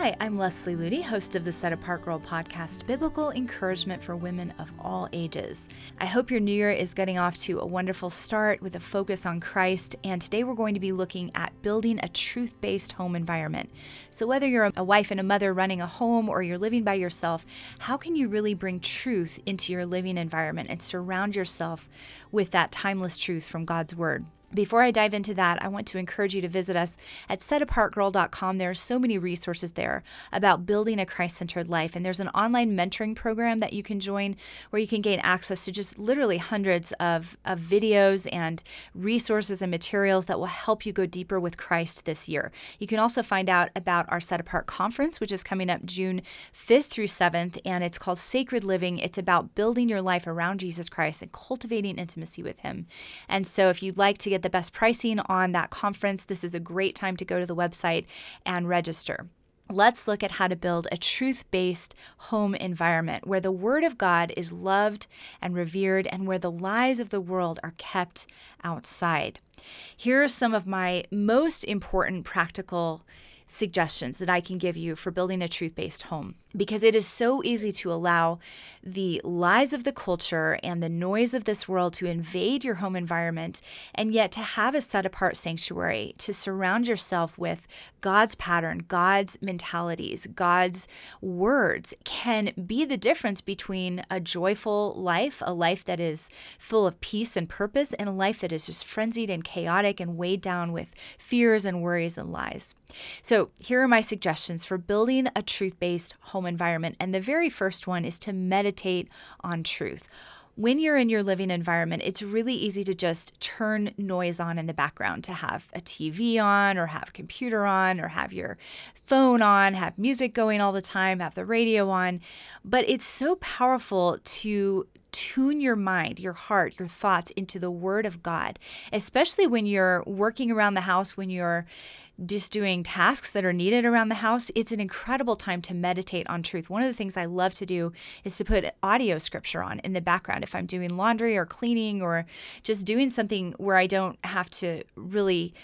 Hi, I'm Leslie Ludy, host of the Set Apart Girl podcast, Biblical Encouragement for Women of All Ages. I hope your new year is getting off to a wonderful start with a focus on Christ. And today we're going to be looking at building a truth based home environment. So, whether you're a wife and a mother running a home or you're living by yourself, how can you really bring truth into your living environment and surround yourself with that timeless truth from God's Word? Before I dive into that, I want to encourage you to visit us at setapartgirl.com. There are so many resources there about building a Christ centered life. And there's an online mentoring program that you can join where you can gain access to just literally hundreds of, of videos and resources and materials that will help you go deeper with Christ this year. You can also find out about our Set Apart conference, which is coming up June 5th through 7th, and it's called Sacred Living. It's about building your life around Jesus Christ and cultivating intimacy with Him. And so if you'd like to get get the best pricing on that conference, this is a great time to go to the website and register. Let's look at how to build a truth based home environment where the Word of God is loved and revered and where the lies of the world are kept outside. Here are some of my most important practical suggestions that I can give you for building a truth based home because it is so easy to allow the lies of the culture and the noise of this world to invade your home environment, and yet to have a set apart sanctuary, to surround yourself with God's pattern, God's mentalities, God's words can be the difference between a joyful life, a life that is full of peace and purpose, and a life that is just frenzied and chaotic and weighed down with fears and worries and lies. So, here are my suggestions for building a truth based home home environment. And the very first one is to meditate on truth when you're in your living environment, it's really easy to just turn noise on in the background, to have a TV on, or have a computer on, or have your phone on, have music going all the time, have the radio on. But it's so powerful to tune your mind, your heart, your thoughts into the Word of God, especially when you're working around the house, when you're just doing tasks that are needed around the house, it's an incredible time to meditate on truth. One of the things I love to do is to put audio scripture on in the background if I'm doing laundry or cleaning or just doing something where I don't have to really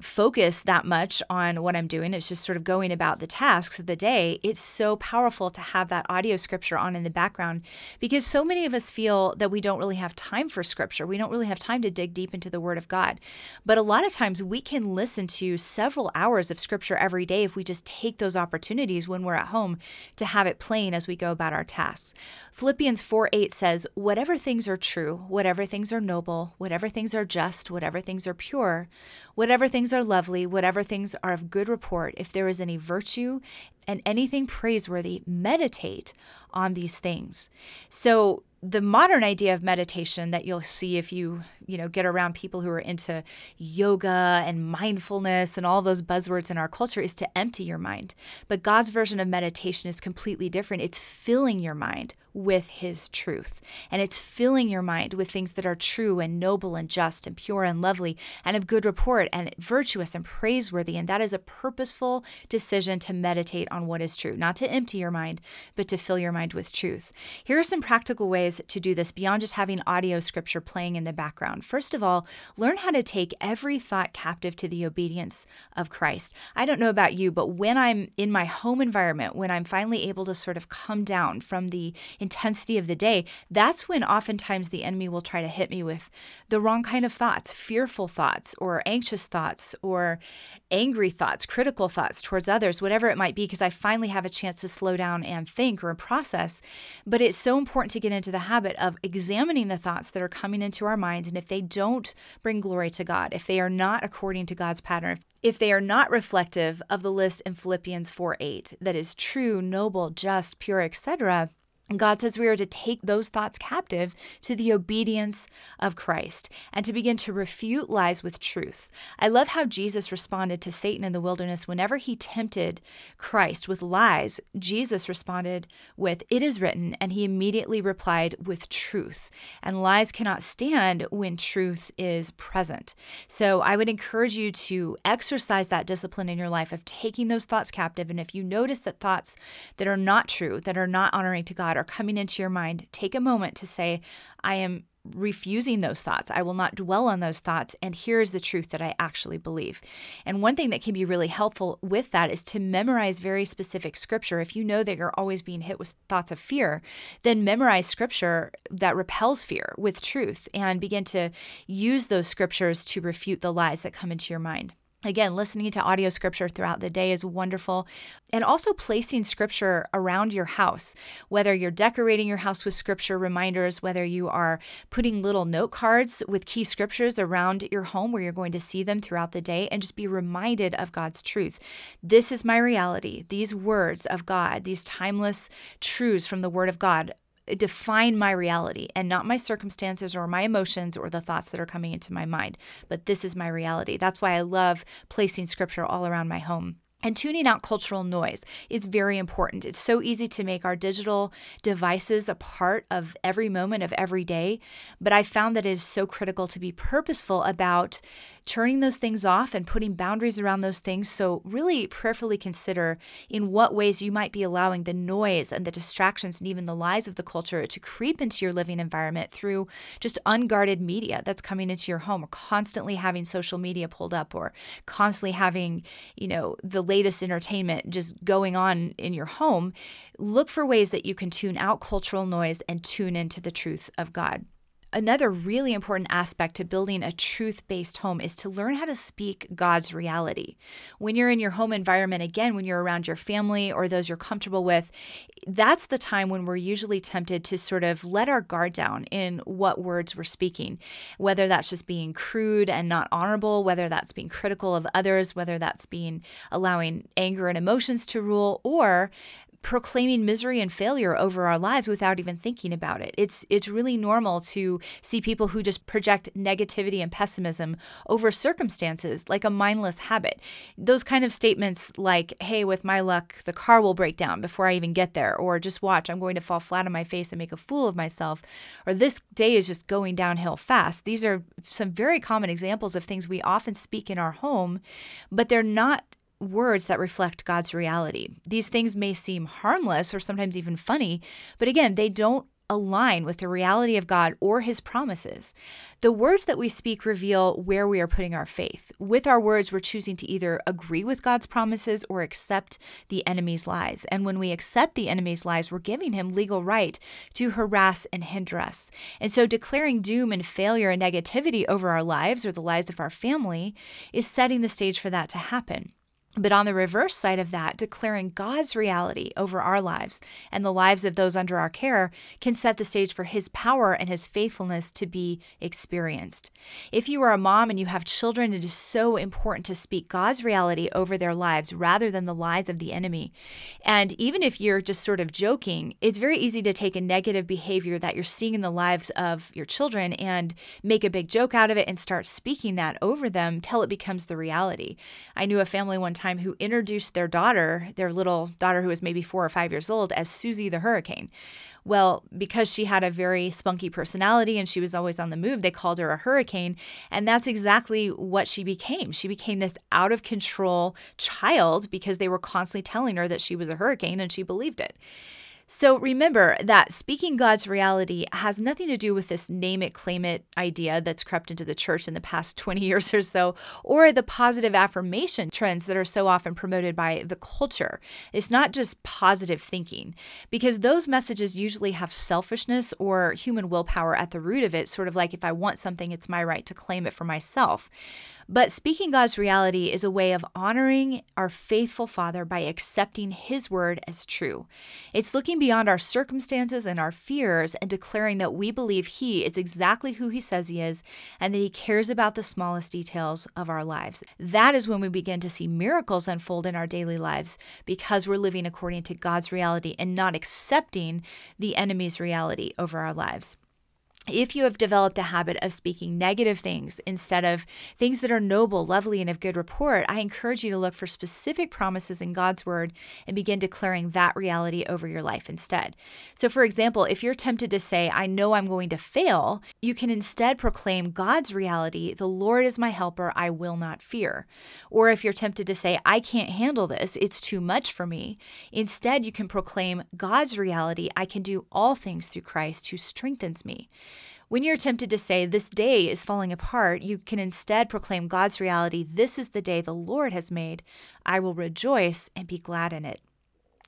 focus that much on what I'm doing. It's just sort of going about the tasks of the day. It's so powerful to have that audio scripture on in the background because so many of us feel that we don't really have time for scripture. We don't really have time to dig deep into the Word of God. But a lot of times we can listen to several hours of scripture every day if we just take those opportunities when we're at home to have it playing as we go about our tasks. Philippians 4 8 says, Whatever things are true, whatever things are noble, whatever things are just, whatever things are pure, whatever things things are lovely, whatever things are of good report, if there is any virtue and anything praiseworthy, meditate on these things. So the modern idea of meditation that you'll see if you you know get around people who are into yoga and mindfulness and all those buzzwords in our culture is to empty your mind. But god's version of meditation is completely different. It's filling your mind with his truth. And it's filling your mind with things that are true and noble and just and pure and lovely and of good report and virtuous and praiseworthy. And that is a purposeful decision to meditate on what is true. Not to empty your mind but to fill your mind with truth. Here are some practical ways ways to do this beyond just having audio scripture playing in the background. First of all, learn how to take every thought captive to the obedience of Christ. I don't know about you, but when I'm in my home environment, when I'm finally able to sort of come down from the intensity of the day, that's when oftentimes the enemy will try to hit me with the wrong kind of thoughts, fearful thoughts, or anxious thoughts, or angry thoughts, critical thoughts towards others, whatever it might be, because I finally have a chance to slow down and think or process. But it's so important to get into the habit of examining the thoughts that are coming into our minds. And if they don't bring glory to God, if they are not according to God's pattern, if they are not reflective of the list in Philippians 4 8 that is true, noble, just, pure, etc., God says we are to take those thoughts captive to the obedience of Christ and to begin to refute lies with truth. I love how Jesus responded to Satan in the wilderness whenever he tempted Christ with lies. Jesus responded with, It is written, and he immediately replied with truth. And lies cannot stand when truth is present. So I would encourage you to exercise that discipline in your life of taking those thoughts captive. And if you notice that thoughts that are not true, that are not honoring to God, are coming into your mind, take a moment to say, I am refusing those thoughts. I will not dwell on those thoughts. And here's the truth that I actually believe. And one thing that can be really helpful with that is to memorize very specific scripture. If you know that you're always being hit with thoughts of fear, then memorize scripture that repels fear with truth and begin to use those scriptures to refute the lies that come into your mind. Again, listening to audio scripture throughout the day is wonderful. And also placing scripture around your house, whether you're decorating your house with scripture reminders, whether you are putting little note cards with key scriptures around your home where you're going to see them throughout the day and just be reminded of God's truth. This is my reality. These words of God, these timeless truths from the Word of God define my reality and not my circumstances or my emotions or the thoughts that are coming into my mind. But this is my reality. That's why I love placing scripture all around my home. And tuning out cultural noise is very important. It's so easy to make our digital devices a part of every moment of every day. But I found that it is so critical to be purposeful about turning those things off and putting boundaries around those things. So, really prayerfully consider in what ways you might be allowing the noise and the distractions and even the lies of the culture to creep into your living environment through just unguarded media that's coming into your home, or constantly having social media pulled up, or constantly having, you know, the latest entertainment just going on in your home. Look for ways that you can tune out cultural noise and tune into the truth of God. Another really important aspect to building a truth based home is to learn how to speak God's reality. When you're in your home environment, again, when you're around your family or those you're comfortable with, that's the time when we're usually tempted to sort of let our guard down in what words we're speaking, whether that's just being crude and not honorable, whether that's being critical of others, whether that's being allowing anger and emotions to rule, or proclaiming misery and failure over our lives without even thinking about it. It's it's really normal to see people who just project negativity and pessimism over circumstances like a mindless habit. Those kind of statements like, "Hey, with my luck, the car will break down before I even get there," or "Just watch, I'm going to fall flat on my face and make a fool of myself," or "This day is just going downhill fast." These are some very common examples of things we often speak in our home, but they're not words that reflect God's reality. These things may seem harmless or sometimes even funny, but again, they don't align with the reality of God or his promises. The words that we speak reveal where we are putting our faith. With our words, we're choosing to either agree with God's promises or accept the enemy's lies. And when we accept the enemy's lies, we're giving him legal right to harass and hinder us. And so declaring doom and failure and negativity over our lives or the lives of our family is setting the stage for that to happen. But on the reverse side of that, declaring God's reality over our lives and the lives of those under our care can set the stage for His power and His faithfulness to be experienced. If you are a mom and you have children, it is so important to speak God's reality over their lives rather than the lies of the enemy. And even if you're just sort of joking, it's very easy to take a negative behavior that you're seeing in the lives of your children and make a big joke out of it and start speaking that over them till it becomes the reality. I knew a family one time time who introduced their daughter, their little daughter who was maybe four or five years old, as Susie the Hurricane. Well, because she had a very spunky personality and she was always on the move, they called her a hurricane. And that's exactly what she became. She became this out of control child because they were constantly telling her that she was a hurricane and she believed it. So remember that speaking God's reality has nothing to do with this name it, claim it idea that's crept into the church in the past 20 years or so, or the positive affirmation trends that are so often promoted by the culture. It's not just positive thinking, because those messages usually have selfishness or human willpower at the root of it, sort of like if I want something, it's my right to claim it for myself. But speaking God's reality is a way of honoring our faithful Father by accepting His word as true. It's looking beyond our circumstances and our fears and declaring that we believe He is exactly who He says He is and that He cares about the smallest details of our lives. That is when we begin to see miracles unfold in our daily lives because we're living according to God's reality and not accepting the enemy's reality over our lives if you have developed a habit of speaking negative things instead of things that are noble, lovely, and of good report, I encourage you to look for specific promises in God's word and begin declaring that reality over your life instead. So, for example, if you're tempted to say, I know I'm going to fail, you can instead proclaim God's reality, the Lord is my helper, I will not fear. Or if you're tempted to say, I can't handle this, it's too much for me, instead you can proclaim God's reality, I can do all things through Christ who strengthens me. When you're tempted to say, This day is falling apart, you can instead proclaim God's reality This is the day the Lord has made. I will rejoice and be glad in it.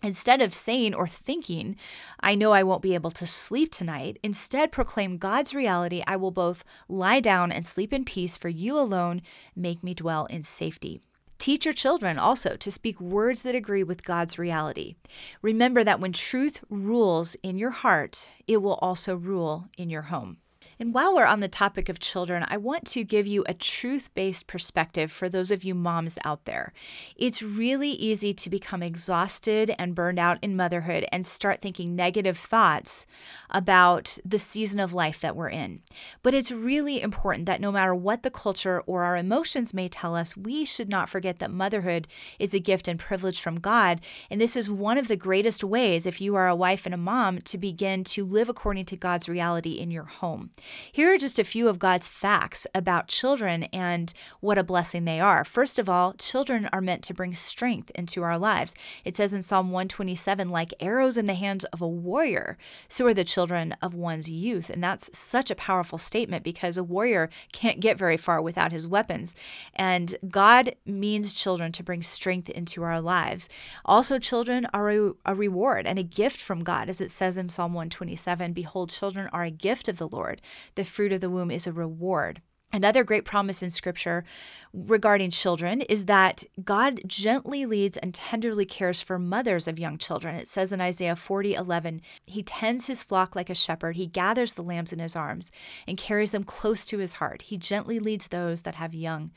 Instead of saying or thinking, I know I won't be able to sleep tonight, instead proclaim God's reality I will both lie down and sleep in peace, for you alone make me dwell in safety. Teach your children also to speak words that agree with God's reality. Remember that when truth rules in your heart, it will also rule in your home. And while we're on the topic of children, I want to give you a truth based perspective for those of you moms out there. It's really easy to become exhausted and burned out in motherhood and start thinking negative thoughts about the season of life that we're in. But it's really important that no matter what the culture or our emotions may tell us, we should not forget that motherhood is a gift and privilege from God. And this is one of the greatest ways, if you are a wife and a mom, to begin to live according to God's reality in your home. Here are just a few of God's facts about children and what a blessing they are. First of all, children are meant to bring strength into our lives. It says in Psalm 127, like arrows in the hands of a warrior, so are the children of one's youth. And that's such a powerful statement because a warrior can't get very far without his weapons. And God means children to bring strength into our lives. Also, children are a, a reward and a gift from God, as it says in Psalm 127 Behold, children are a gift of the Lord the fruit of the womb is a reward. Another great promise in scripture regarding children is that God gently leads and tenderly cares for mothers of young children. It says in Isaiah 40 11, He tends his flock like a shepherd. He gathers the lambs in his arms and carries them close to his heart. He gently leads those that have young.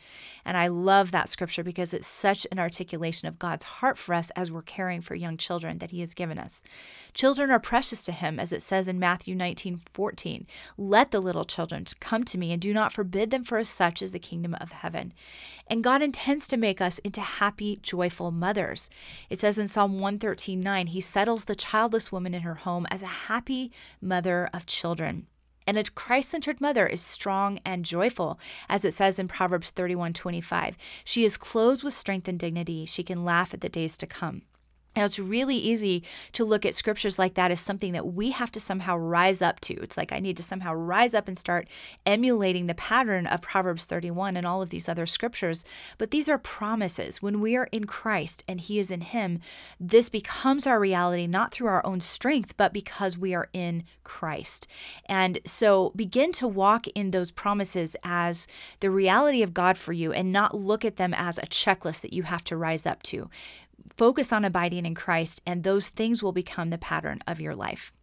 And I love that scripture because it's such an articulation of God's heart for us as we're caring for young children that he has given us. Children are precious to him, as it says in Matthew 19 14. Let the little children come to me and do not forbid them for such is the kingdom of heaven. And God intends to make us into happy, joyful mothers. It says in Psalm 113 9, He settles the childless woman in her home as a happy mother of children. And a Christ centered mother is strong and joyful, as it says in Proverbs 31 25. She is clothed with strength and dignity. She can laugh at the days to come. Now, it's really easy to look at scriptures like that as something that we have to somehow rise up to. It's like I need to somehow rise up and start emulating the pattern of Proverbs 31 and all of these other scriptures. But these are promises. When we are in Christ and He is in Him, this becomes our reality, not through our own strength, but because we are in Christ. And so begin to walk in those promises as the reality of God for you and not look at them as a checklist that you have to rise up to focus on abiding in Christ, and those things will become the pattern of your life.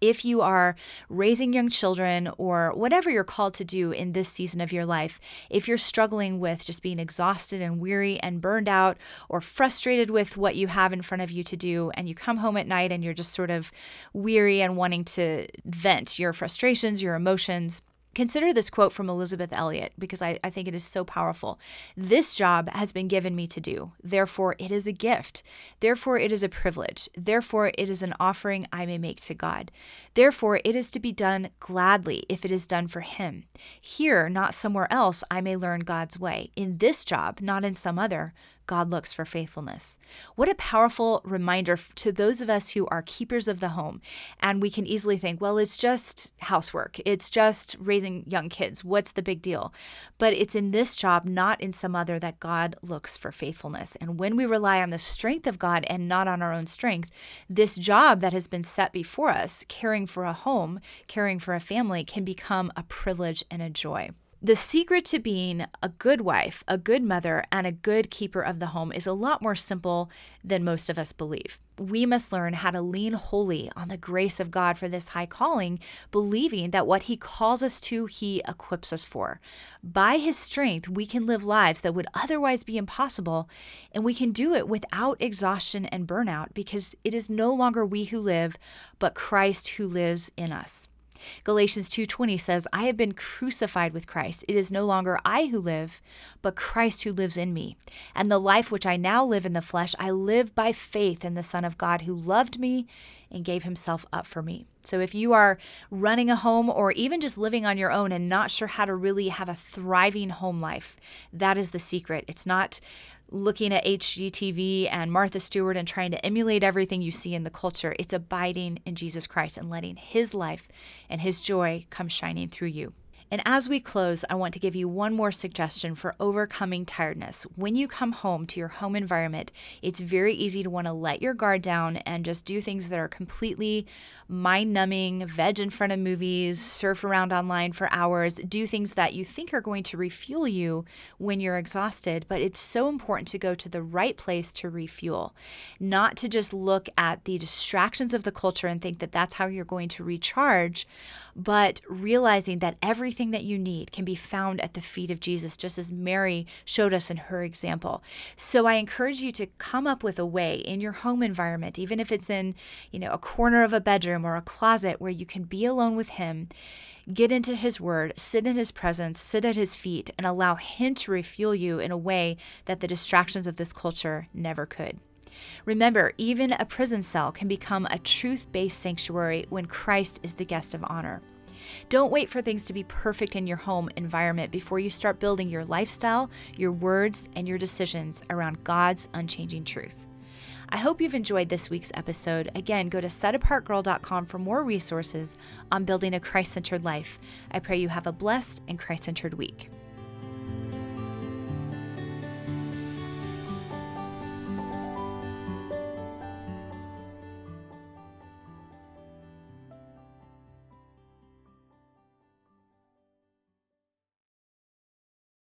If you are raising young children or whatever you're called to do in this season of your life, if you're struggling with just being exhausted and weary and burned out or frustrated with what you have in front of you to do, and you come home at night and you're just sort of weary and wanting to vent your frustrations, your emotions, Consider this quote from Elisabeth Elliot because I, I, think it is so powerful. This job has been given me to do. Therefore, it is a gift. Therefore, it is a privilege. Therefore, it is an offering I may make to God. Therefore, it is to be done gladly if it is done for Him. Here, not somewhere else, I may learn God's way. In this job, not in some other, God looks for faithfulness. What a powerful reminder to those of us who are keepers of the home. And we can easily think, well, it's just housework, it's just raising young kids. What's the big deal? But it's in this job, not in some other, that God looks for faithfulness. And when we rely on the strength of God and not on our own strength, this job that has been set before us, caring for a home, caring for a family, can become a privilege and a joy. The secret to being a good wife, a good mother, and a good keeper of the home is a lot more simple than most of us believe. We must learn how to lean wholly on the grace of God for this high calling, believing that what He calls us to, He equips us for. By His strength, we can live lives that would otherwise be impossible, and we can do it without exhaustion and burnout because it is no longer we who live, but Christ who lives in us. Galatians 2:20 says, "I have been crucified with Christ. It is no longer I who live, but Christ who lives in me. And the life which I now live in the flesh, I live by faith in the Son of God who loved me and gave himself up for me." So if you are running a home or even just living on your own and not sure how to really have a thriving home life, that is the secret. It's not looking at HGTV and Martha Stewart and trying to emulate everything you see in the culture. It's abiding in Jesus Christ and letting His life and His joy come shining through you. And as we close, I want to give you one more suggestion for overcoming tiredness. When you come home to your home environment, it's very easy to want to let your guard down and just do things that are completely mind numbing, veg in front of movies, surf around online for hours, do things that you think are going to refuel you when you're exhausted. But it's so important to go to the right place to refuel, not to just look at the distractions of the culture and think that that's how you're going to recharge, but realizing that everything everything that you need can be found at the feet of Jesus, just as Mary showed us in her example. So I encourage you to come up with a way in your home environment, even if it's in, you know, a corner of a bedroom or a closet where you can be alone with him get into his word, sit in his presence, sit at his feet, and allow him to refuel you in a way that the distractions of this culture never could. Remember, even a prison cell can become a truth based sanctuary when Christ is the guest of honor. Don't wait for things to be perfect in your home environment before you start building your lifestyle, your words, and your decisions around God's unchanging truth. I hope you've enjoyed this week's episode. Again, go to setapartgirl.com for more resources on building a Christ centered life. I pray you have a blessed and Christ centered week.